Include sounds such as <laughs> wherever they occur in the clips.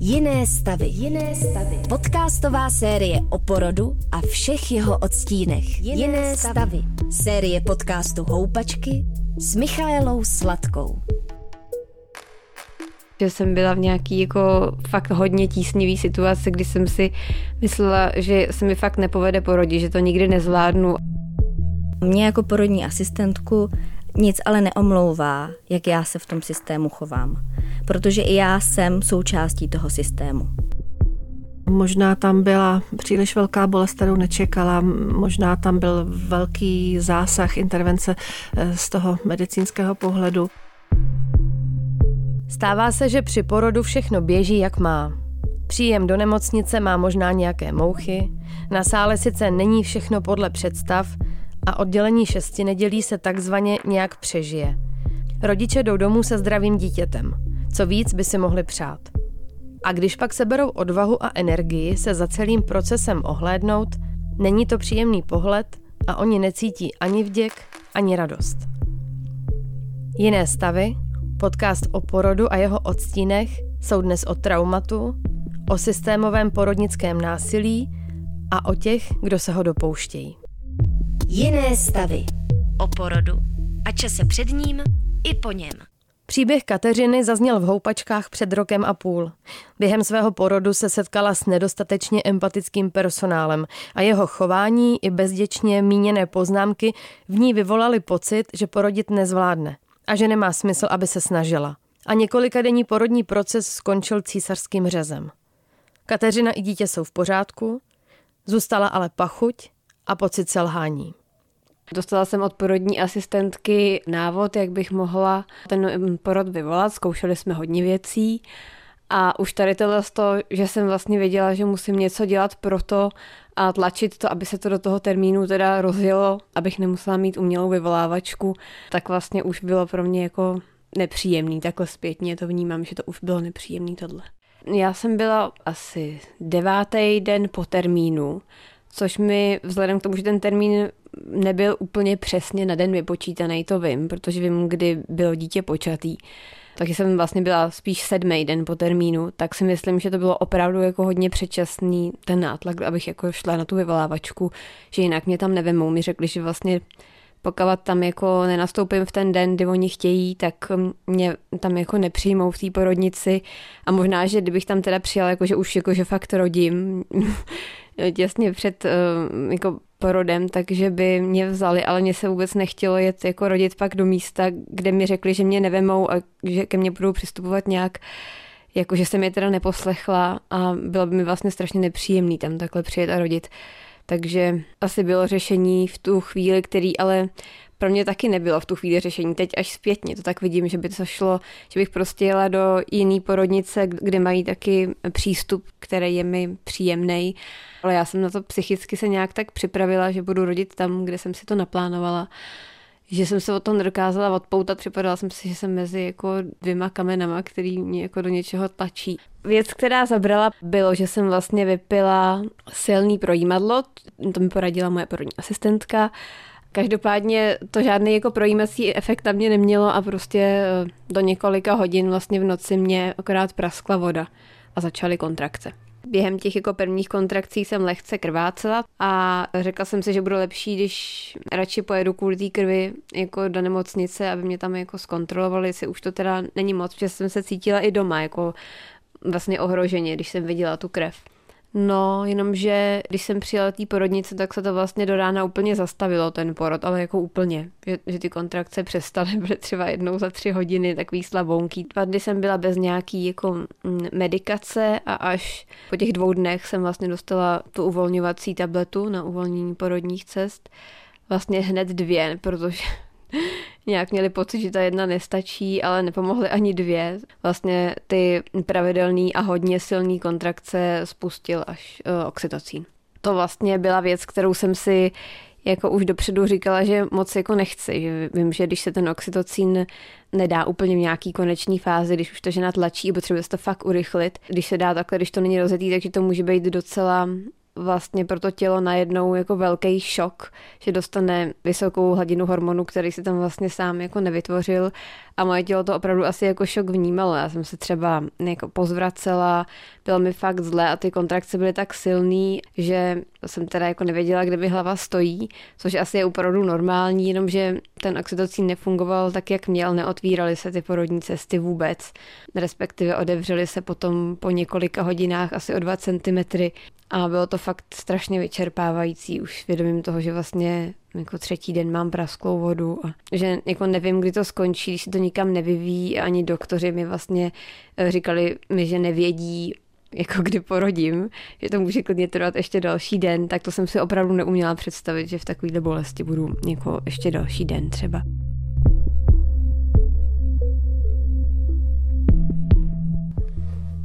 Jiné stavy. Jiné stavy. Podcastová série o porodu a všech jeho odstínech. Jiné, Jiné stavy. stavy. Série podcastu Houpačky s Michaelou Sladkou. Že jsem byla v nějaký jako fakt hodně tísnivý situaci, kdy jsem si myslela, že se mi fakt nepovede porodit, že to nikdy nezvládnu. Mě jako porodní asistentku nic ale neomlouvá, jak já se v tom systému chovám, protože i já jsem součástí toho systému. Možná tam byla příliš velká bolest, kterou nečekala, možná tam byl velký zásah, intervence eh, z toho medicínského pohledu. Stává se, že při porodu všechno běží, jak má. Příjem do nemocnice má možná nějaké mouchy, na sále sice není všechno podle představ, a oddělení šesti nedělí se takzvaně nějak přežije. Rodiče jdou domů se zdravým dítětem. Co víc by si mohli přát. A když pak seberou odvahu a energii se za celým procesem ohlédnout, není to příjemný pohled a oni necítí ani vděk, ani radost. Jiné stavy, podcast o porodu a jeho odstínech, jsou dnes o traumatu, o systémovém porodnickém násilí a o těch, kdo se ho dopouštějí. Jiné stavy. O porodu a čase před ním i po něm. Příběh Kateřiny zazněl v houpačkách před rokem a půl. Během svého porodu se setkala s nedostatečně empatickým personálem a jeho chování i bezděčně míněné poznámky v ní vyvolaly pocit, že porodit nezvládne a že nemá smysl, aby se snažila. A několika denní porodní proces skončil císařským řezem. Kateřina i dítě jsou v pořádku, zůstala ale pachuť a pocit selhání. Dostala jsem od porodní asistentky návod, jak bych mohla ten porod vyvolat. Zkoušeli jsme hodně věcí. A už tady tohle z toho, že jsem vlastně věděla, že musím něco dělat pro to a tlačit to, aby se to do toho termínu teda rozjelo, abych nemusela mít umělou vyvolávačku, tak vlastně už bylo pro mě jako nepříjemný. Takhle zpětně to vnímám, že to už bylo nepříjemný tohle. Já jsem byla asi devátý den po termínu, což mi vzhledem k tomu, že ten termín nebyl úplně přesně na den vypočítaný, to vím, protože vím, kdy bylo dítě počatý. Takže jsem vlastně byla spíš sedmý den po termínu, tak si myslím, že to bylo opravdu jako hodně předčasný ten nátlak, abych jako šla na tu vyvolávačku, že jinak mě tam nevemou. Mi řekli, že vlastně pokud tam jako nenastoupím v ten den, kdy oni chtějí, tak mě tam jako nepřijmou v té porodnici a možná, že kdybych tam teda přijala, jako že už jako, že fakt rodím, <laughs> těsně před uh, jako porodem, takže by mě vzali, ale mě se vůbec nechtělo jet jako rodit pak do místa, kde mi řekli, že mě nevemou a že ke mně budou přistupovat nějak jako že jsem je teda neposlechla a bylo by mi vlastně strašně nepříjemný tam takhle přijet a rodit. Takže asi bylo řešení v tu chvíli, který ale pro mě taky nebylo v tu chvíli řešení. Teď až zpětně to tak vidím, že by to šlo, že bych prostě jela do jiný porodnice, kde mají taky přístup, který je mi příjemný. Ale já jsem na to psychicky se nějak tak připravila, že budu rodit tam, kde jsem si to naplánovala že jsem se o tom nedokázala odpoutat, připadala jsem si, že jsem mezi jako dvěma kamenama, který mě jako do něčeho tlačí. Věc, která zabrala, bylo, že jsem vlastně vypila silný projímadlo, to mi poradila moje porodní asistentka, Každopádně to žádný jako projímací efekt na mě nemělo a prostě eh, do několika hodin vlastně v noci mě akorát praskla voda a začaly kontrakce. Během těch jako prvních kontrakcí jsem lehce krvácela a řekla jsem si, že bude lepší, když radši pojedu kvůli té krvi jako do nemocnice, aby mě tam jako zkontrolovali, jestli už to teda není moc, protože jsem se cítila i doma jako vlastně ohroženě, když jsem viděla tu krev. No, jenomže když jsem přijela té porodnice, tak se to vlastně do rána úplně zastavilo, ten porod, ale jako úplně, že, že ty kontrakce přestaly, <laughs> byly třeba jednou za tři hodiny, takový slabounký. Dva dny jsem byla bez nějaký jako mm, medikace a až po těch dvou dnech jsem vlastně dostala tu uvolňovací tabletu na uvolnění porodních cest. Vlastně hned dvě, protože <laughs> nějak měli pocit, že ta jedna nestačí, ale nepomohly ani dvě. Vlastně ty pravidelný a hodně silný kontrakce spustil až uh, oxytocín. To vlastně byla věc, kterou jsem si jako už dopředu říkala, že moc jako nechci. Že vím, že když se ten oxytocín nedá úplně v nějaký koneční fázi, když už to žena tlačí, potřebuje se to fakt urychlit. Když se dá takhle, když to není rozjetý, takže to může být docela vlastně pro to tělo najednou jako velký šok, že dostane vysokou hladinu hormonu, který si tam vlastně sám jako nevytvořil. A moje tělo to opravdu asi jako šok vnímalo. Já jsem se třeba jako pozvracela, bylo mi fakt zle a ty kontrakce byly tak silný, že jsem teda jako nevěděla, kde mi hlava stojí, což asi je opravdu normální, jenomže ten oxytocín nefungoval tak, jak měl, neotvíraly se ty porodní cesty vůbec, respektive odevřely se potom po několika hodinách asi o 2 cm a bylo to fakt strašně vyčerpávající, už vědomím toho, že vlastně jako třetí den mám prasklou vodu a že jako nevím, kdy to skončí, když se to nikam nevyvíjí ani doktoři mi vlastně eh, říkali mi, že nevědí, jako kdy porodím, že to může klidně trvat ještě další den, tak to jsem si opravdu neuměla představit, že v takovéhle bolesti budu jako ještě další den třeba.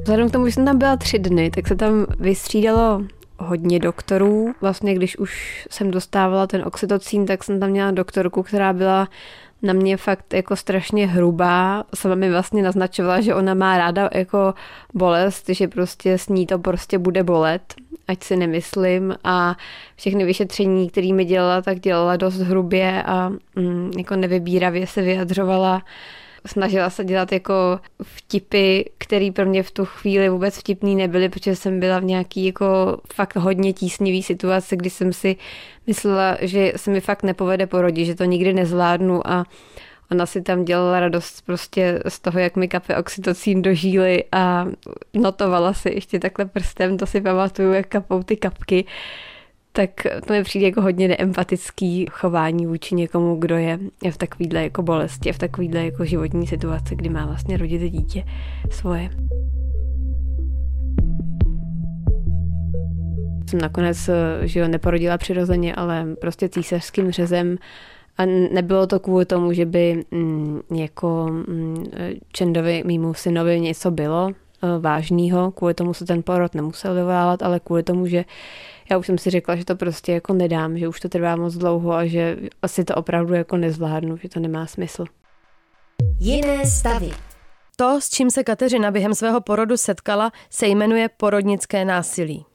Vzhledem k tomu, že jsem tam byla tři dny, tak se tam vystřídalo hodně doktorů. Vlastně, když už jsem dostávala ten oxytocín, tak jsem tam měla doktorku, která byla na mě fakt jako strašně hrubá. Sama mi vlastně naznačovala, že ona má ráda jako bolest, že prostě s ní to prostě bude bolet, ať si nemyslím a všechny vyšetření, které mi dělala, tak dělala dost hrubě a mm, jako nevybíravě se vyjadřovala snažila se dělat jako vtipy, které pro mě v tu chvíli vůbec vtipný nebyly, protože jsem byla v nějaký jako fakt hodně tísnivý situaci, kdy jsem si myslela, že se mi fakt nepovede porodit, že to nikdy nezvládnu a ona si tam dělala radost prostě z toho, jak mi kape oxytocín do žíly a notovala si ještě takhle prstem, to si pamatuju, jak kapou ty kapky tak to mi přijde jako hodně neempatický chování vůči někomu, kdo je v takovýhle jako bolesti, v takovýhle jako životní situaci, kdy má vlastně rodit dítě svoje. Jsem nakonec že jo, neporodila přirozeně, ale prostě císařským řezem a nebylo to kvůli tomu, že by mm, jako mm, Čendovi, mýmu synovi něco bylo e, vážného, kvůli tomu se ten porod nemusel vyvolávat, ale kvůli tomu, že já už jsem si řekla, že to prostě jako nedám, že už to trvá moc dlouho a že asi to opravdu jako nezvládnu, že to nemá smysl. Jiné stavy. To, s čím se Kateřina během svého porodu setkala, se jmenuje porodnické násilí.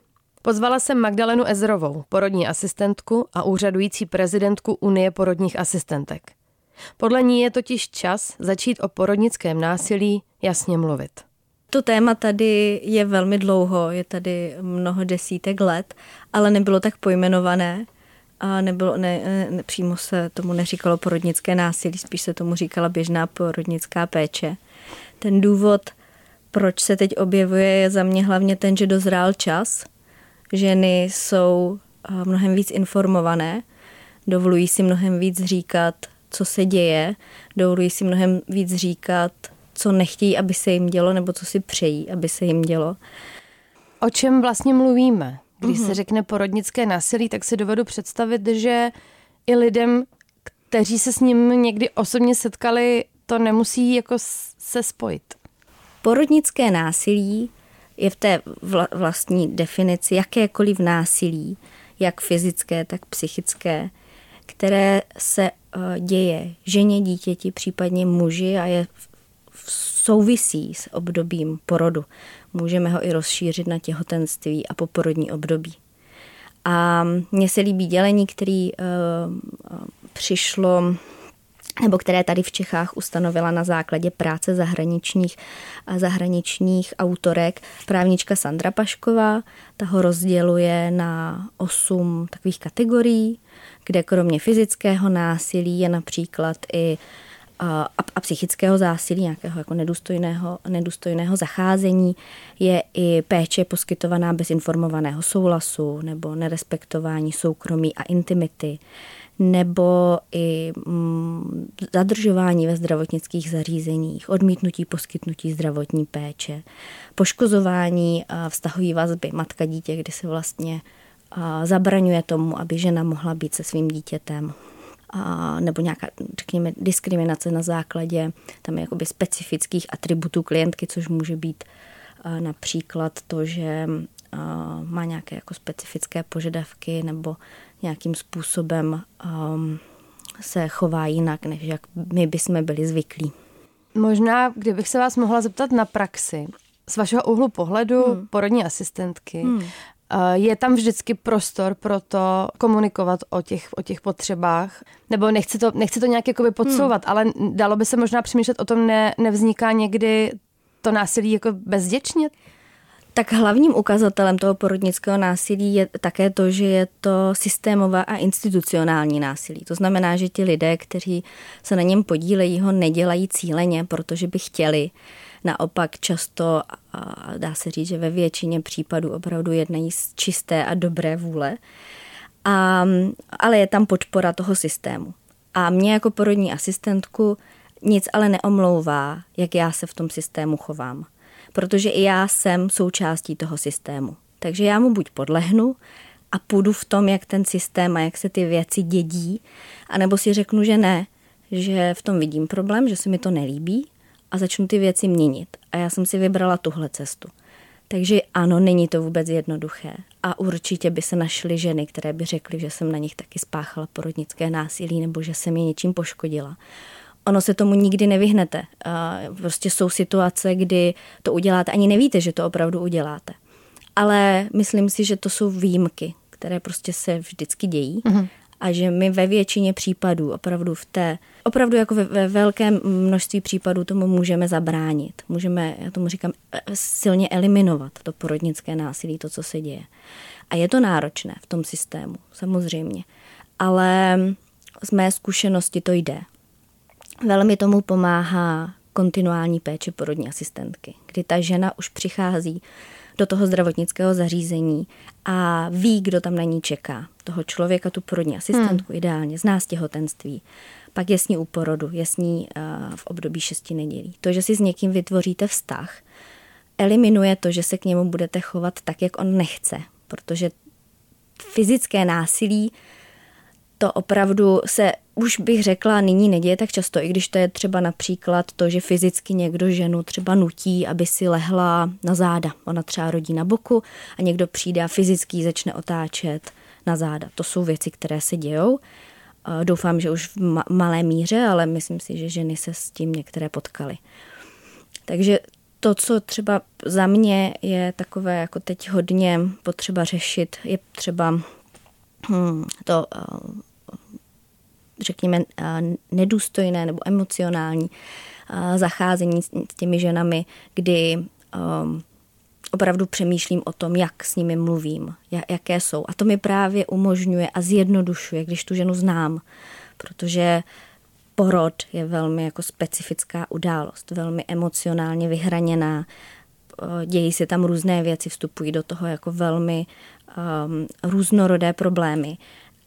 Pozvala jsem Magdalenu Ezrovou, porodní asistentku a úřadující prezidentku Unie porodních asistentek. Podle ní je totiž čas začít o porodnickém násilí jasně mluvit. To téma tady je velmi dlouho, je tady mnoho desítek let, ale nebylo tak pojmenované a nebylo, ne, ne, přímo se tomu neříkalo porodnické násilí, spíš se tomu říkala běžná porodnická péče. Ten důvod, proč se teď objevuje, je za mě hlavně ten, že dozrál čas. Ženy jsou mnohem víc informované, dovolují si mnohem víc říkat, co se děje, dovolují si mnohem víc říkat, co nechtějí, aby se jim dělo, nebo co si přejí, aby se jim dělo. O čem vlastně mluvíme? Když mm-hmm. se řekne porodnické násilí, tak si dovedu představit, že i lidem, kteří se s ním někdy osobně setkali, to nemusí jako se spojit. Porodnické násilí je v té vlastní definici jakékoliv násilí, jak fyzické, tak psychické, které se eh, děje ženě, dítěti, případně muži a je souvisí s obdobím porodu. Můžeme ho i rozšířit na těhotenství a poporodní období. A mně se líbí dělení, který uh, přišlo nebo které tady v Čechách ustanovila na základě práce zahraničních, zahraničních autorek právnička Sandra Pašková. Ta ho rozděluje na osm takových kategorií, kde kromě fyzického násilí je například i a, a psychického zásilí, nějakého jako nedůstojného, nedůstojného zacházení, je i péče poskytovaná bez informovaného souhlasu nebo nerespektování soukromí a intimity, nebo i mm, zadržování ve zdravotnických zařízeních, odmítnutí poskytnutí zdravotní péče, poškozování vztahové vazby matka-dítě, kdy se vlastně zabraňuje tomu, aby žena mohla být se svým dítětem a, nebo nějaká, řekněme, diskriminace na základě tam jakoby specifických atributů klientky, což může být a, například to, že a, má nějaké jako specifické požadavky nebo nějakým způsobem a, se chová jinak, než jak my bychom byli zvyklí. Možná, kdybych se vás mohla zeptat na praxi, z vašeho úhlu pohledu hmm. porodní asistentky, hmm. Je tam vždycky prostor pro to komunikovat o těch, o těch potřebách? Nebo nechci to, nechci to nějak jakoby podsouvat, hmm. ale dalo by se možná přemýšlet o tom, ne, nevzniká někdy to násilí jako bezděčně? Tak hlavním ukazatelem toho porodnického násilí je také to, že je to systémové a institucionální násilí. To znamená, že ti lidé, kteří se na něm podílejí, ho nedělají cíleně, protože by chtěli. Naopak často, dá se říct, že ve většině případů opravdu jednají z čisté a dobré vůle. A, ale je tam podpora toho systému. A mě jako porodní asistentku nic ale neomlouvá, jak já se v tom systému chovám protože i já jsem součástí toho systému. Takže já mu buď podlehnu a půjdu v tom, jak ten systém a jak se ty věci dědí, anebo si řeknu, že ne, že v tom vidím problém, že se mi to nelíbí a začnu ty věci měnit. A já jsem si vybrala tuhle cestu. Takže ano, není to vůbec jednoduché. A určitě by se našly ženy, které by řekly, že jsem na nich taky spáchala porodnické násilí nebo že jsem je něčím poškodila ono se tomu nikdy nevyhnete. Prostě jsou situace, kdy to uděláte, ani nevíte, že to opravdu uděláte. Ale myslím si, že to jsou výjimky, které prostě se vždycky dějí mm-hmm. A že my ve většině případů opravdu v té, opravdu jako ve, ve velkém množství případů tomu můžeme zabránit. Můžeme, já tomu říkám, e, silně eliminovat to porodnické násilí, to, co se děje. A je to náročné v tom systému, samozřejmě. Ale z mé zkušenosti to jde. Velmi tomu pomáhá kontinuální péče porodní asistentky, kdy ta žena už přichází do toho zdravotnického zařízení a ví, kdo tam na ní čeká. Toho člověka, tu porodní asistentku hmm. ideálně, zná z těhotenství. Pak je s ní u porodu, je s ní uh, v období šesti nedělí. To, že si s někým vytvoříte vztah, eliminuje to, že se k němu budete chovat tak, jak on nechce, protože fyzické násilí to opravdu se už bych řekla, nyní neděje tak často, i když to je třeba například to, že fyzicky někdo ženu třeba nutí, aby si lehla na záda. Ona třeba rodí na boku a někdo přijde a fyzicky začne otáčet na záda. To jsou věci, které se dějou. Doufám, že už v malé míře, ale myslím si, že ženy se s tím některé potkaly. Takže to, co třeba za mě je takové jako teď hodně potřeba řešit, je třeba hmm, to řekněme, eh, nedůstojné nebo emocionální eh, zacházení s těmi ženami, kdy um, opravdu přemýšlím o tom, jak s nimi mluvím, jaké jsou. A to mi právě umožňuje a zjednodušuje, když tu ženu znám, protože porod je velmi jako specifická událost, velmi emocionálně vyhraněná, dějí se tam různé věci, vstupují do toho jako velmi um, různorodé problémy.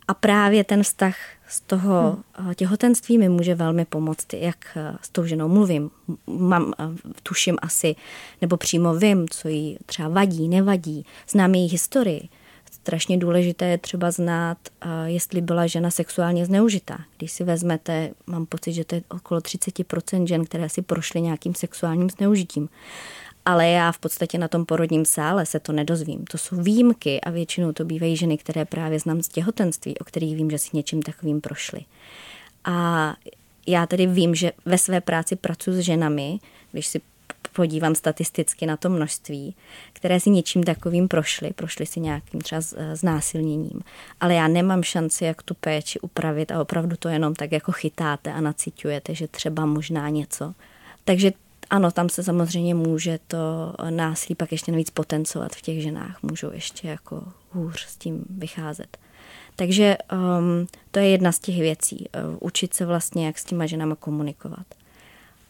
A právě ten vztah z toho hmm. těhotenství mi může velmi pomoct, jak eh, s tou ženou mluvím. Mám, eh, tuším asi, nebo přímo vím, co jí třeba vadí, nevadí. Znám její historii. Strašně důležité je třeba znát, jestli byla žena sexuálně zneužitá. Když si vezmete, mám pocit, že to je okolo 30% žen, které si prošly nějakým sexuálním zneužitím ale já v podstatě na tom porodním sále se to nedozvím. To jsou výjimky a většinou to bývají ženy, které právě znám z těhotenství, o kterých vím, že si něčím takovým prošly. A já tedy vím, že ve své práci pracuji s ženami, když si podívám statisticky na to množství, které si něčím takovým prošly, prošly si nějakým třeba znásilněním. Ale já nemám šanci, jak tu péči upravit a opravdu to jenom tak jako chytáte a naciťujete, že třeba možná něco. Takže ano, tam se samozřejmě může to násilí pak ještě navíc potencovat v těch ženách. Můžou ještě jako hůř s tím vycházet. Takže um, to je jedna z těch věcí. Uh, učit se vlastně, jak s těma ženama komunikovat.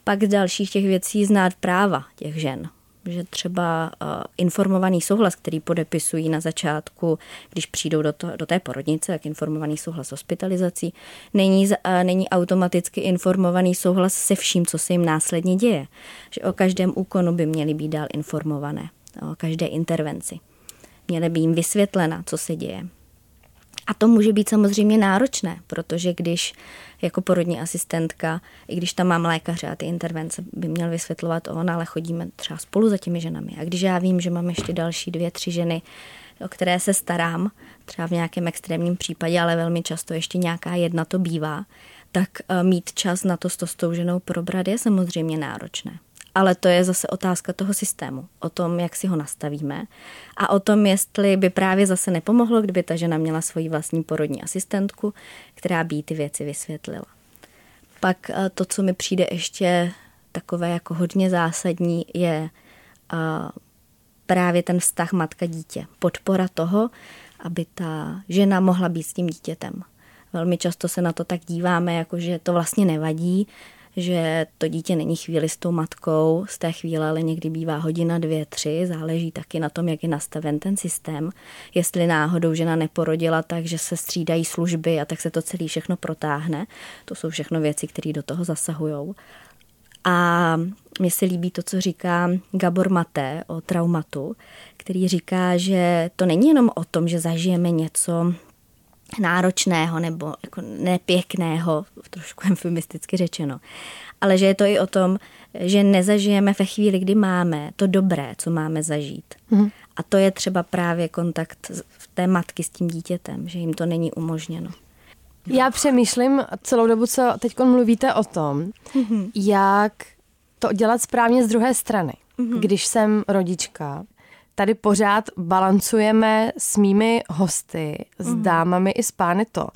Pak z dalších těch věcí znát práva těch žen že třeba uh, informovaný souhlas, který podepisují na začátku, když přijdou do, to, do té porodnice, tak informovaný souhlas s hospitalizací, není, uh, není automaticky informovaný souhlas se vším, co se jim následně děje. Že o každém úkonu by měly být dál informované, o každé intervenci. Měly by jim vysvětlena, co se děje. A to může být samozřejmě náročné, protože když jako porodní asistentka, i když tam mám lékaře a ty intervence by měl vysvětlovat on, ale chodíme třeba spolu za těmi ženami. A když já vím, že mám ještě další dvě, tři ženy, o které se starám, třeba v nějakém extrémním případě, ale velmi často ještě nějaká jedna to bývá, tak eh, mít čas na to s tou ženou probrat je samozřejmě náročné. Ale to je zase otázka toho systému, o tom, jak si ho nastavíme a o tom, jestli by právě zase nepomohlo, kdyby ta žena měla svoji vlastní porodní asistentku, která by jí ty věci vysvětlila. Pak eh, to, co mi přijde ještě takové jako hodně zásadní, je eh, právě ten vztah matka-dítě. Podpora toho, aby ta žena mohla být s tím dítětem. Velmi často se na to tak díváme, jako že to vlastně nevadí, že to dítě není chvíli s tou matkou z té chvíle, ale někdy bývá hodina, dvě, tři, záleží taky na tom, jak je nastaven ten systém. Jestli náhodou žena neporodila tak, že se střídají služby a tak se to celé všechno protáhne. To jsou všechno věci, které do toho zasahují. A mně se líbí to, co říká Gabor Mate o traumatu, který říká, že to není jenom o tom, že zažijeme něco náročného nebo jako nepěkného, trošku <laughs> eufemisticky řečeno, ale že je to i o tom, že nezažijeme ve chvíli, kdy máme to dobré, co máme zažít. Mm. A to je třeba právě kontakt té matky s tím dítětem, že jim to není umožněno. Já přemýšlím celou dobu, co teď mluvíte o tom, mm-hmm. jak to dělat správně z druhé strany. Mm-hmm. Když jsem rodička, tady pořád balancujeme s mými hosty, s mm-hmm. dámami i s pány to,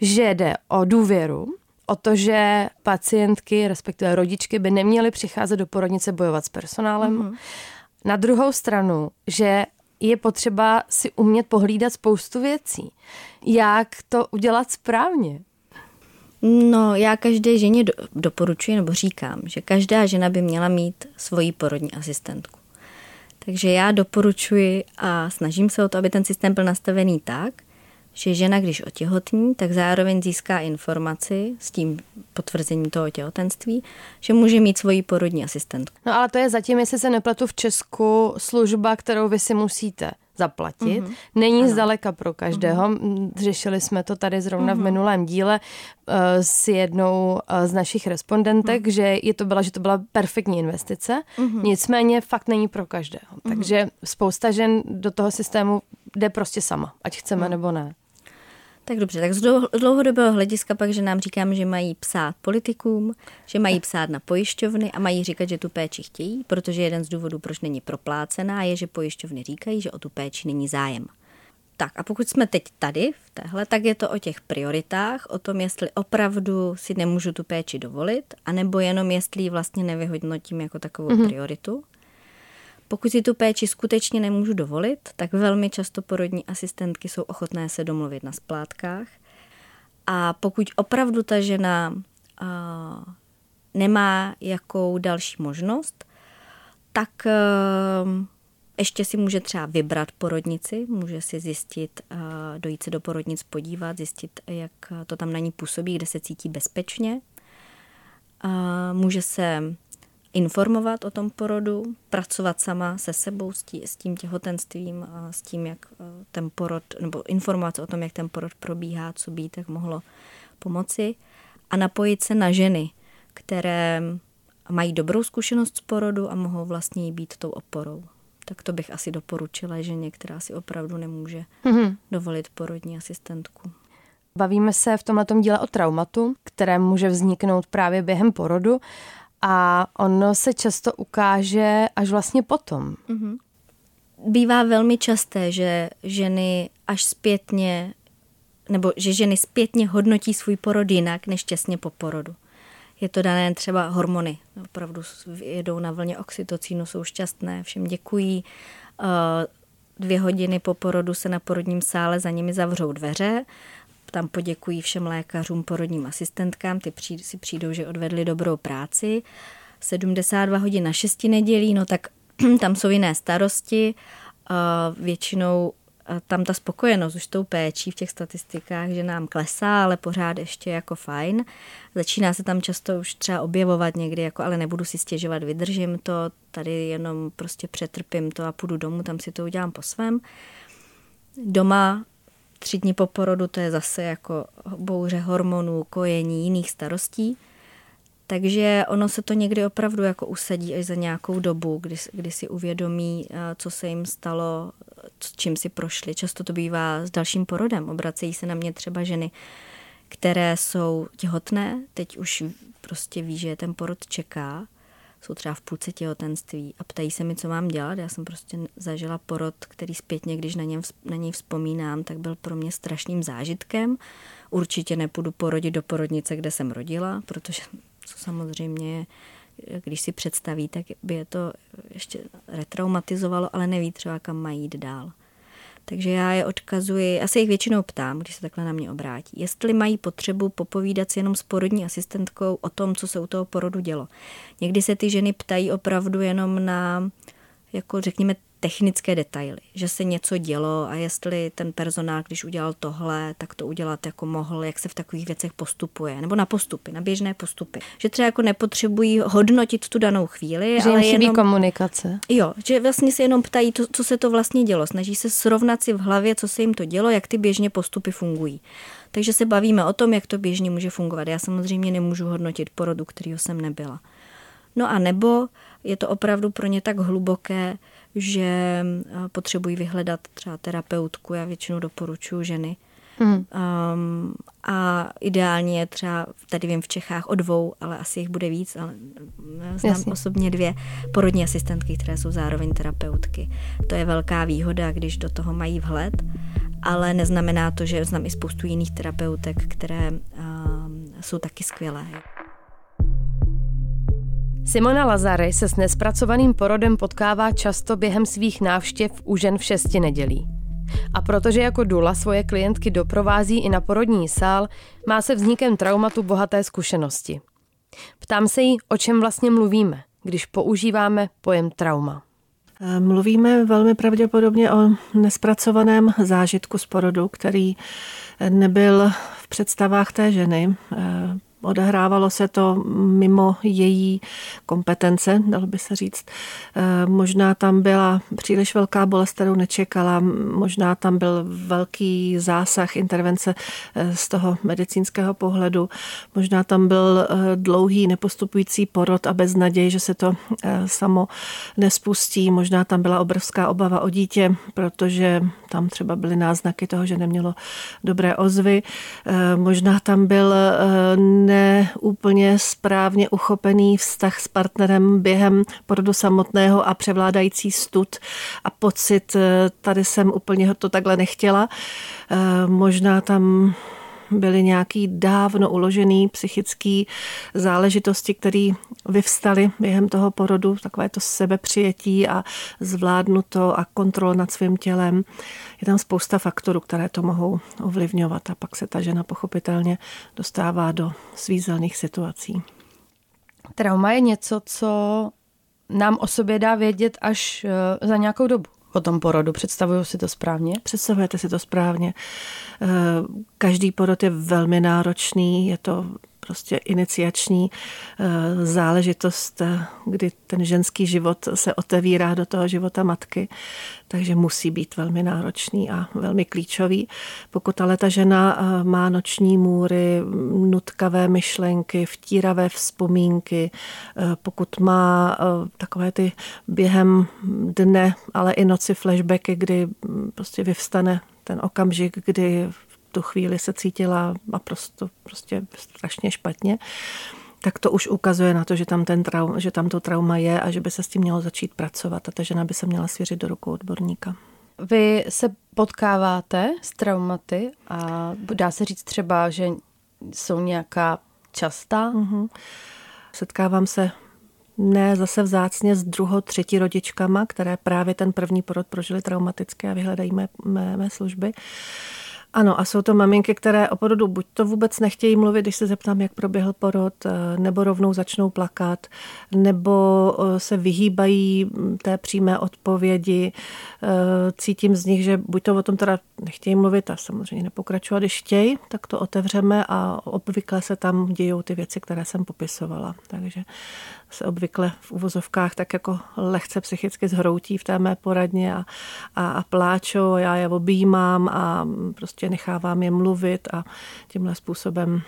že jde o důvěru, o to, že pacientky, respektive rodičky, by neměly přicházet do porodnice bojovat s personálem. Mm-hmm. Na druhou stranu, že je potřeba si umět pohlídat spoustu věcí. Jak to udělat správně? No, já každé ženě do, doporučuji nebo říkám, že každá žena by měla mít svoji porodní asistentku. Takže já doporučuji a snažím se o to, aby ten systém byl nastavený tak, že žena, když otěhotní, tak zároveň získá informaci s tím potvrzením toho těhotenství, že může mít svoji porodní asistentku. No ale to je zatím, jestli se nepletu v Česku, služba, kterou vy si musíte zaplatit. Mm-hmm. Není ano. zdaleka pro každého. Mm-hmm. Řešili jsme to tady zrovna mm-hmm. v mhm. minulém díle uh, s jednou uh, z našich respondentek, mm-hmm. že je to byla, že to byla perfektní investice, mm-hmm. nicméně fakt není pro každého. Mm-hmm. Takže spousta žen do toho systému jde prostě sama, ať chceme mm-hmm. nebo ne. Tak dobře, tak z dlouhodobého hlediska pak, že nám říkáme, že mají psát politikům, že mají psát na pojišťovny a mají říkat, že tu péči chtějí, protože jeden z důvodů, proč není proplácená, je, že pojišťovny říkají, že o tu péči není zájem. Tak a pokud jsme teď tady v téhle, tak je to o těch prioritách, o tom, jestli opravdu si nemůžu tu péči dovolit, anebo jenom jestli ji vlastně nevyhodnotím jako takovou mm-hmm. prioritu. Pokud si tu péči skutečně nemůžu dovolit, tak velmi často porodní asistentky jsou ochotné se domluvit na splátkách. A pokud opravdu ta žena a, nemá jakou další možnost, tak a, ještě si může třeba vybrat porodnici, může si zjistit, a, dojít se do porodnic podívat, zjistit, jak to tam na ní působí, kde se cítí bezpečně. A, může se informovat o tom porodu, pracovat sama se sebou s, tí, s tím těhotenstvím a s tím, jak eh, ten porod, nebo informovat o tom, jak ten porod probíhá, co by tak mohlo pomoci a napojit se na ženy, které mají dobrou zkušenost z porodu a mohou vlastně být tou oporou. Tak to bych asi doporučila ženě, která si opravdu nemůže mm-hmm. dovolit porodní asistentku. Bavíme se v tomto díle o traumatu, které může vzniknout právě během porodu a ono se často ukáže až vlastně potom. Mm-hmm. Bývá velmi časté, že ženy až zpětně, nebo že ženy zpětně hodnotí svůj porod jinak než těsně po porodu. Je to dané třeba hormony. Opravdu jedou na vlně oxytocínu, jsou šťastné, všem děkují. Eh, dvě hodiny po porodu se na porodním sále za nimi zavřou dveře tam poděkují všem lékařům, porodním asistentkám, ty si přijdou, že odvedli dobrou práci. 72 hodin na 6 nedělí, no tak <clears throat> tam jsou jiné starosti. Většinou tam ta spokojenost už s tou péčí v těch statistikách, že nám klesá, ale pořád ještě jako fajn. Začíná se tam často už třeba objevovat někdy, jako ale nebudu si stěžovat, vydržím to, tady jenom prostě přetrpím to a půjdu domů, tam si to udělám po svém. Doma tři dny po porodu to je zase jako bouře hormonů, kojení, jiných starostí. Takže ono se to někdy opravdu jako usadí až za nějakou dobu, kdy, kdy si uvědomí, eh, co se jim stalo, čím si prošli. Často to bývá s dalším porodem. Obracejí se na mě třeba ženy, které jsou těhotné, teď už prostě ví, že ten porod čeká, jsou třeba v půlce těhotenství a ptají se mi, co mám dělat. Já jsem prostě zažila porod, který zpětně, když na, něm, na něj vzpomínám, tak byl pro mě strašným zážitkem. Určitě nepůjdu porodit do porodnice, kde jsem rodila, protože co samozřejmě když si představí, tak by je to ještě retraumatizovalo, ale neví třeba, kam mají jít dál. Takže já je odkazuji, asi jich většinou ptám, když se takhle na mě obrátí, jestli mají potřebu popovídat si jenom s porodní asistentkou o tom, co se u toho porodu dělo. Někdy se ty ženy ptají opravdu jenom na, jako řekněme, technické detaily, že se něco dělo a jestli ten personál, když udělal tohle, tak to udělat jako mohl, jak se v takových věcech postupuje, nebo na postupy, na běžné postupy. Že třeba jako nepotřebují hodnotit tu danou chvíli, že ale jim jenom, komunikace. Jo, že vlastně se jenom ptají, to, co se to vlastně dělo. Snaží se srovnat si v hlavě, co se jim to dělo, jak ty běžně postupy fungují. Takže se bavíme o tom, jak to běžně může fungovat. Já samozřejmě nemůžu hodnotit porodu, kterýho jsem nebyla. No a nebo je to opravdu pro ně tak hluboké, že eh, potřebují vyhledat třeba terapeutku, já většinou doporučuji ženy. Mm. Um, a ideálně je třeba, tady vím v Čechách o dvou, ale asi jich bude víc, ale eh, znám Jasně. osobně dvě porodní asistentky, které jsou zároveň terapeutky. To je velká výhoda, když do toho mají vhled, ale neznamená to, že znám i spoustu jiných terapeutek, které um, jsou taky skvělé. Simona Lazary se s nespracovaným porodem potkává často během svých návštěv u žen v šesti nedělí. A protože jako Dula svoje klientky doprovází i na porodní sál, má se vznikem traumatu bohaté zkušenosti. Ptám se jí, o čem vlastně mluvíme, když používáme pojem trauma. Mluvíme velmi pravděpodobně o nespracovaném zážitku z porodu, který nebyl v představách té ženy. Odehrávalo se to mimo její kompetence, dalo by se říct. Eh, možná tam byla příliš velká bolest, kterou nečekala, možná tam byl velký zásah, intervence eh, z toho medicínského pohledu, možná tam byl eh, dlouhý nepostupující porod a bez naději, že se to samo nespustí, možná tam byla obrovská obava o dítě, protože tam třeba byly náznaky toho, že nemělo dobré ozvy, možná tam byl neúplně správně uchopený vztah s partnerem během porodu samotného a převládající stud a pocit, eh, tady jsem úplně to takhle nechtěla. Eh, možná tam byly nějaký dávno uložený psychický záležitosti, které vyvstaly během toho porodu, takové to sebepřijetí a zvládnuto a kontrol nad svým tělem. Je tam spousta faktorů, které to mohou ovlivňovat a pak se ta žena pochopitelně dostává do svízelných situací. Trauma je něco, co nám o sobě dá vědět až eh, za nějakou dobu o tom porodu. Představuju si to správně? Představujete si to správně. Eh, každý porod je velmi náročný, je to prostě iniciační eh, záležitost, eh, kdy ten ženský život se otevírá do toho života matky, takže musí být velmi náročný a velmi klíčový. Pokud ale ta žena eh, má noční můry, nutkavé myšlenky, vtíravé vzpomínky, pokud má takové ty během dne, ale i noci flashbacky, kdy prostě vyvstane ten okamžik, kdy tu chvíli se cítila naprosto prostě strašně špatně, tak to už ukazuje na to, že tam, ten traum, že tam to trauma je a že by se s tím mělo začít pracovat a ta žena by se měla svěřit do rukou odborníka. Vy se potkáváte s traumaty a dá se říct třeba, že jsou nějaká častá? Mm-hmm. Setkávám se ne zase vzácně s druho, třetí rodičkama, které právě ten první porod prožili traumatické a vyhledají mé, mé, mé služby. Ano, a jsou to maminky, které o porodu buď to vůbec nechtějí mluvit, když se zeptám, jak proběhl porod, eh, nebo rovnou začnou plakat, nebo eh, se vyhýbají mm, té přímé odpovědi. Eh, cítím z nich, že buď to o tom teda nechtějí mluvit a samozřejmě nepokračovat, když chtějí, tak to otevřeme a obvykle se tam dějou ty věci, které jsem popisovala. Takže se obvykle v uvozovkách tak jako lehce psychicky zhroutí v té mé poradně a, a, a pláčou, já je objímám a prostě nechávám je mluvit a tímhle způsobem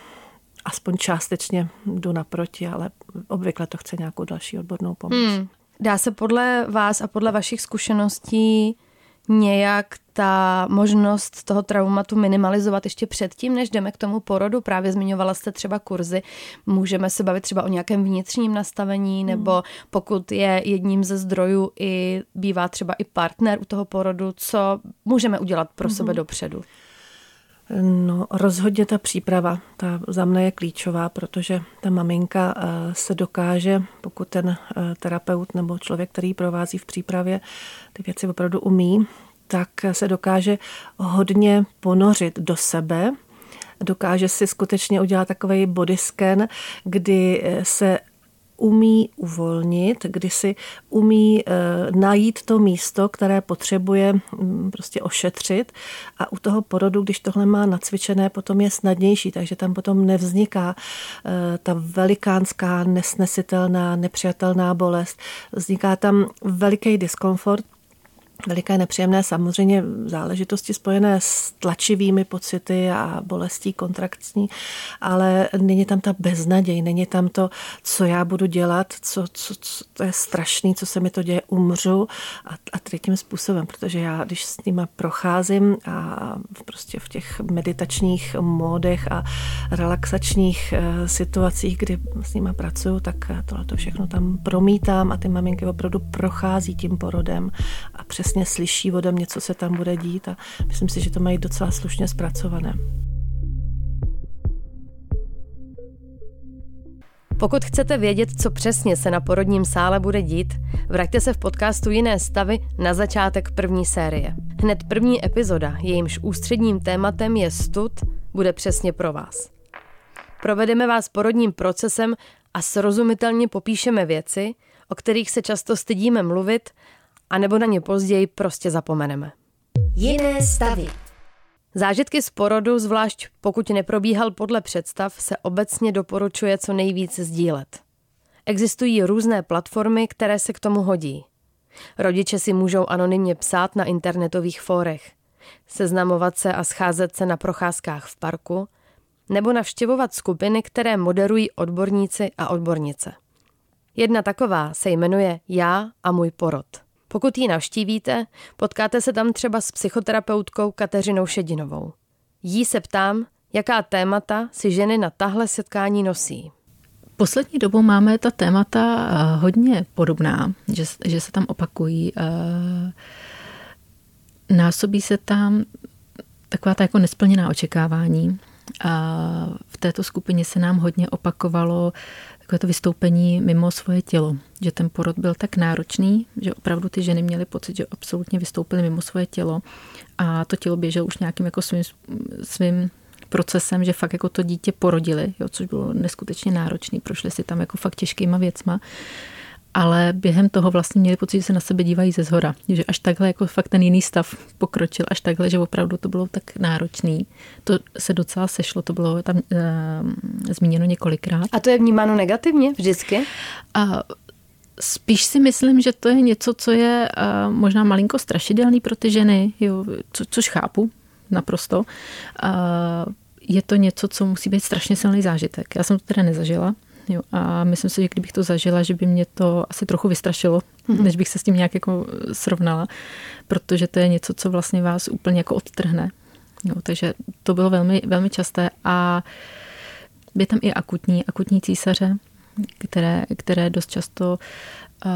aspoň částečně jdu naproti, ale obvykle to chce nějakou další odbornou pomoc. Hmm. Dá se podle vás a podle vašich zkušeností nějak ta možnost toho traumatu minimalizovat ještě předtím, než jdeme k tomu porodu? Právě zmiňovala jste třeba kurzy. Můžeme se bavit třeba o nějakém vnitřním nastavení, nebo hmm. pokud je jedním ze zdrojů i bývá třeba i partner u toho porodu, co můžeme udělat pro sebe mhm. dopředu? No, rozhodně ta příprava, ta za mne je klíčová, protože ta maminka eh, se dokáže, pokud ten eh, terapeut nebo člověk, který provází v přípravě, ty věci opravdu umí, tak se dokáže hodně ponořit do sebe, dokáže si skutečně udělat takový body scan, kdy eh, se umí uvolnit, kdy si umí e, najít to místo, které potřebuje mm, prostě ošetřit a u toho porodu, když tohle má nacvičené, potom je snadnější, takže tam potom nevzniká e, ta velikánská, nesnesitelná, nepřijatelná bolest. Vzniká tam veliký diskomfort, veliké nepříjemné samozřejmě záležitosti spojené s tlačivými pocity a bolestí kontrakční, ale není tam ta beznaděj, není tam to, co já budu dělat, co, co, co to je strašný, co se mi to děje, umřu. A, a třetím způsobem, protože já, když s nima procházím a prostě v těch meditačních módech a relaxačních eh, situacích, kdy s nima pracuju, tak tohle to všechno tam promítám a ty maminky opravdu prochází tím porodem a přes přesně slyší ode mě, co se tam bude dít a myslím si, že to mají docela slušně zpracované. Pokud chcete vědět, co přesně se na porodním sále bude dít, vraťte se v podcastu Jiné stavy na začátek první série. Hned první epizoda, jejímž ústředním tématem je stud, bude přesně pro vás. Provedeme vás porodním procesem a srozumitelně popíšeme věci, o kterých se často stydíme mluvit a nebo na ně později prostě zapomeneme. Jiné stavy. Zážitky z porodu, zvlášť pokud neprobíhal podle představ, se obecně doporučuje co nejvíce sdílet. Existují různé platformy, které se k tomu hodí. Rodiče si můžou anonymně psát na internetových fórech, seznamovat se a scházet se na procházkách v parku, nebo navštěvovat skupiny, které moderují odborníci a odbornice. Jedna taková se jmenuje Já a můj porod – pokud ji navštívíte, potkáte se tam třeba s psychoterapeutkou Kateřinou Šedinovou. Jí se ptám, jaká témata si ženy na tahle setkání nosí. Poslední dobou máme ta témata eh, hodně podobná, že, že se tam opakují. Eh, násobí se tam taková ta jako nesplněná očekávání. A v této skupině se nám hodně opakovalo takové to vystoupení mimo svoje tělo. Že ten porod byl tak náročný, že opravdu ty ženy měly pocit, že absolutně vystoupily mimo svoje tělo a to tělo běželo už nějakým jako svým, svým procesem, že fakt jako to dítě porodili, jo, což bylo neskutečně náročný, prošli si tam jako fakt těžkýma věcma ale během toho vlastně měli pocit, že se na sebe dívají ze zhora. Že až takhle jako fakt ten jiný stav pokročil, až takhle, že opravdu to bylo tak náročný. To se docela sešlo, to bylo tam e, zmíněno několikrát. A to je vnímáno negativně vždycky? A Spíš si myslím, že to je něco, co je uh, možná malinko strašidelný pro ty ženy, jo, co, což chápu naprosto. Uh, je to něco, co musí být strašně silný zážitek. Já jsem to teda nezažila, Jo, a myslím si, že kdybych to zažila, že by mě to asi trochu vystrašilo, mm-hmm. než bych se s tím nějak jako srovnala, protože to je něco, co vlastně vás úplně jako odtrhne. Jo, takže to bylo velmi, velmi časté a je tam i akutní, akutní císaře, které, které dost často uh,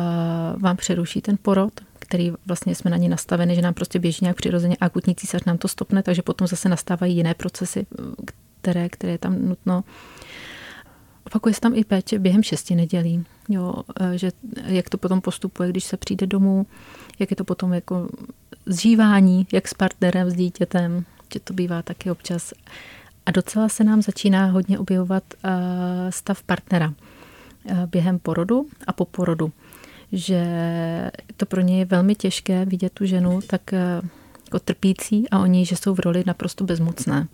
vám přeruší ten porod, který vlastně jsme na ně nastaveni, že nám prostě běží nějak přirozeně a akutní císař nám to stopne, takže potom zase nastávají jiné procesy, které, které je tam nutno uh, Opakuje se tam i péče během šesti nedělí, jo, e, že jak to potom postupuje, když se přijde domů, jak je to potom jako zžívání, jak s partnerem, s dítětem, že to bývá taky občas. A docela se nám začíná hodně objevovat e, stav partnera e, během porodu a po porodu. Že to pro ně je velmi těžké vidět tu ženu tak jako trpící a oni, že jsou v roli naprosto bezmocné.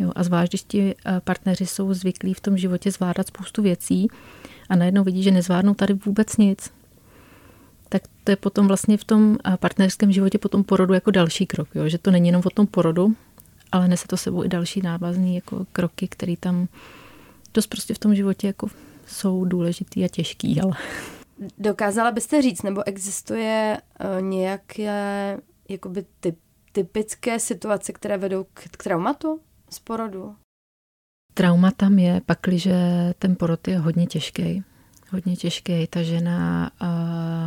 Jo, a zvlášť, když ti eh, partneři jsou zvyklí v tom životě zvládat spoustu věcí a najednou vidí, že nezvládnou tady vůbec nic, tak to je potom vlastně v tom eh, partnerském životě potom porodu jako další krok. Jo? Že to není jenom o tom porodu, ale nese to sebou i další návazný jako kroky, které tam dost prostě v tom životě jako jsou důležitý a těžký. Ale... Dokázala byste říct, nebo existuje uh, nějaké jakoby typ, typické situace, které vedou k traumatu z porodu? Trauma tam je, pakliže ten porod je hodně těžký. Hodně těžký. Ta žena uh,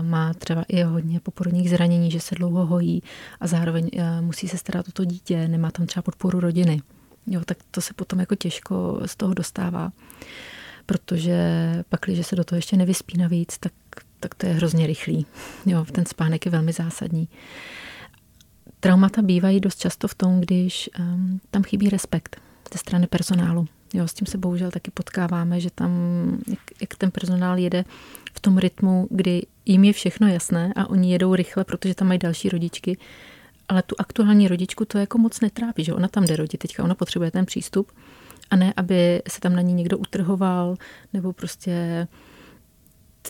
má třeba i hodně poporodních zranění, že se dlouho hojí a zároveň uh, musí se starat o to dítě, nemá tam třeba podporu rodiny. Jo, tak to se potom jako těžko z toho dostává. Protože pak, když se do toho ještě nevyspí navíc, tak, tak to je hrozně rychlý. Jo, ten spánek je velmi zásadní. Traumata bývají dost často v tom, když um, tam chybí respekt ze strany personálu. Jo, s tím se bohužel taky potkáváme, že tam, jak, jak ten personál jede v tom rytmu, kdy jim je všechno jasné a oni jedou rychle, protože tam mají další rodičky, ale tu aktuální rodičku to jako moc netrápí, že ona tam jde rodit, teďka ona potřebuje ten přístup a ne, aby se tam na ní někdo utrhoval, nebo prostě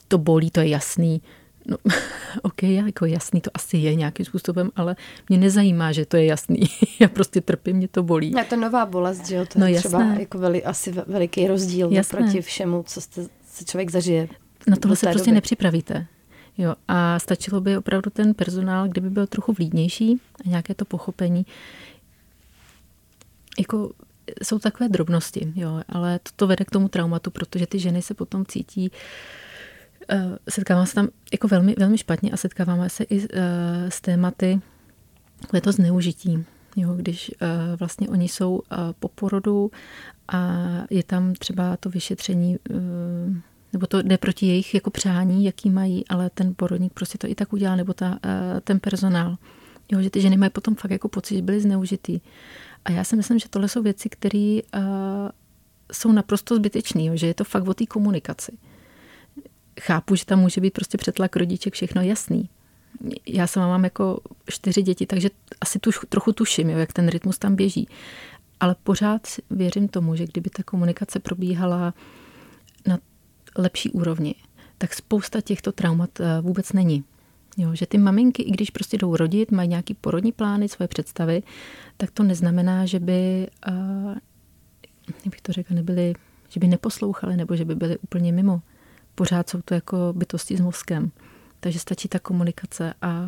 to bolí, to je jasný. No, <laughs> ok, jako jasný to asi je nějakým způsobem, ale mě nezajímá, že to je jasný. <laughs> Já prostě trpím, mě to bolí. Je to nová bolest, že jo? To no, je jasné. třeba jako veli, asi veliký rozdíl jasné. proti všemu, co jste, se člověk zažije. Na tohle se prostě doby. nepřipravíte. Jo, a stačilo by opravdu ten personál, kdyby byl trochu vlídnější a nějaké to pochopení. Jako jsou takové drobnosti, jo, ale to, to vede k tomu traumatu, protože ty ženy se potom cítí uh, setkáváme se tam jako velmi, velmi špatně a setkáváme se i s tématy, je to zneužití. Jo, když uh, vlastně oni jsou po porodu a je tam třeba to vyšetření nebo to jde proti jejich jako přání, jaký mají, ale ten porodník prostě to i tak udělá, nebo ta, eh, ten personál. Jo, že ty ženy mají potom fakt jako pocit, že byly zneužitý. A já si myslím, že tohle jsou věci, které uh, jsou naprosto zbytečné, že je to fakt o té komunikaci. Chápu, že tam může být prostě přetlak rodiček, všechno jasný. Já sama mám jako čtyři děti, takže asi tuž, trochu tuším, jo, jak ten rytmus tam běží. Ale pořád věřím tomu, že kdyby ta komunikace probíhala na lepší úrovni, tak spousta těchto traumat eh, vůbec není. Jo, že ty maminky, i když prostě jdou rodit, mají nějaký porodní plány, svoje představy, tak to neznamená, že by, uh, jak bych to řekla, nebyly, že by neposlouchali nebo že by byly úplně mimo. Pořád jsou to jako bytosti s mozkem. Takže stačí ta komunikace a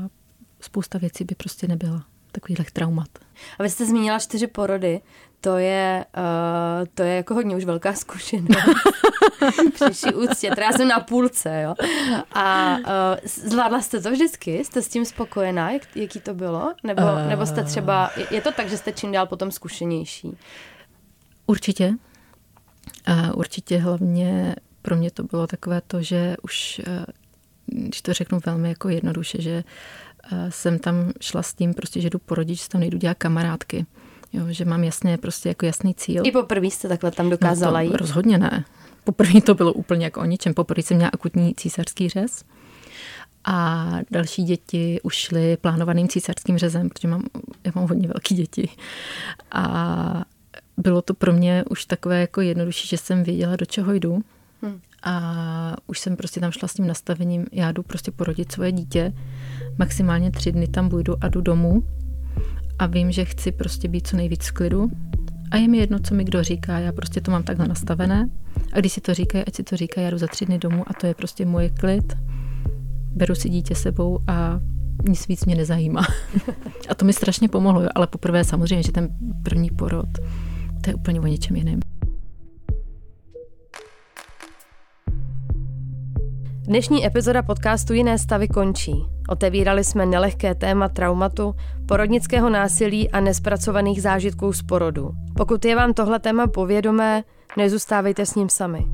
spousta věcí by prostě nebyla takových traumat. A vy jste zmínila čtyři porody. To je, uh, to je jako hodně už velká zkušenost. <laughs> Při úctě, teda jsem na půlce, jo. A uh, zvládla jste to vždycky? Jste s tím spokojená? Jak, jaký to bylo? Nebo, uh... nebo jste třeba, je to tak, že jste čím dál potom zkušenější? Určitě. Uh, určitě hlavně pro mě to bylo takové to, že už, uh, když to řeknu velmi jako jednoduše, že uh, jsem tam šla s tím, prostě, že jdu porodit, že tam nejdu dělat kamarádky. Jo, že mám jasně prostě jako jasný cíl. I poprvé jste takhle tam dokázala no jít? Rozhodně ne. Poprvé to bylo úplně jako o ničem. Poprvé jsem měla akutní císařský řez a další děti už šly plánovaným císařským řezem, protože mám, já mám hodně velké děti. A bylo to pro mě už takové jako jednodušší, že jsem věděla, do čeho jdu. Hmm. A už jsem prostě tam šla s tím nastavením, já jdu prostě porodit svoje dítě, maximálně tři dny tam budu a jdu domů a vím, že chci prostě být co nejvíc v klidu a je mi jedno, co mi kdo říká, já prostě to mám takhle nastavené a když si to říkají, ať si to říkají, já jdu za tři dny domů a to je prostě moje klid, beru si dítě sebou a nic víc mě nezajímá. <laughs> a to mi strašně pomohlo, ale poprvé samozřejmě, že ten první porod, to je úplně o něčem jiném. Dnešní epizoda podcastu Jiné stavy končí. Otevírali jsme nelehké téma traumatu, porodnického násilí a nespracovaných zážitků z porodu. Pokud je vám tohle téma povědomé, nezůstávejte s ním sami.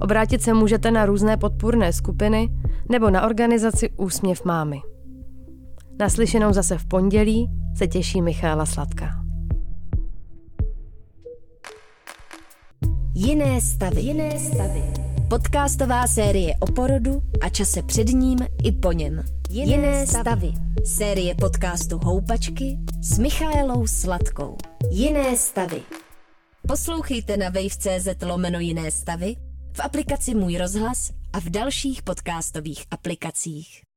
Obrátit se můžete na různé podpůrné skupiny nebo na organizaci Úsměv mámy. Naslyšenou zase v pondělí se těší Michála Sladká. Jiné stavy. Jiné stavy. Podcastová série o porodu a čase před ním i po něm. Jiné, Jiné stavy. stavy. Série podcastu Houpačky s Michaelou Sladkou. Jiné stavy. Poslouchejte na wave.cz lomeno Jiné stavy, v aplikaci Můj rozhlas a v dalších podcastových aplikacích.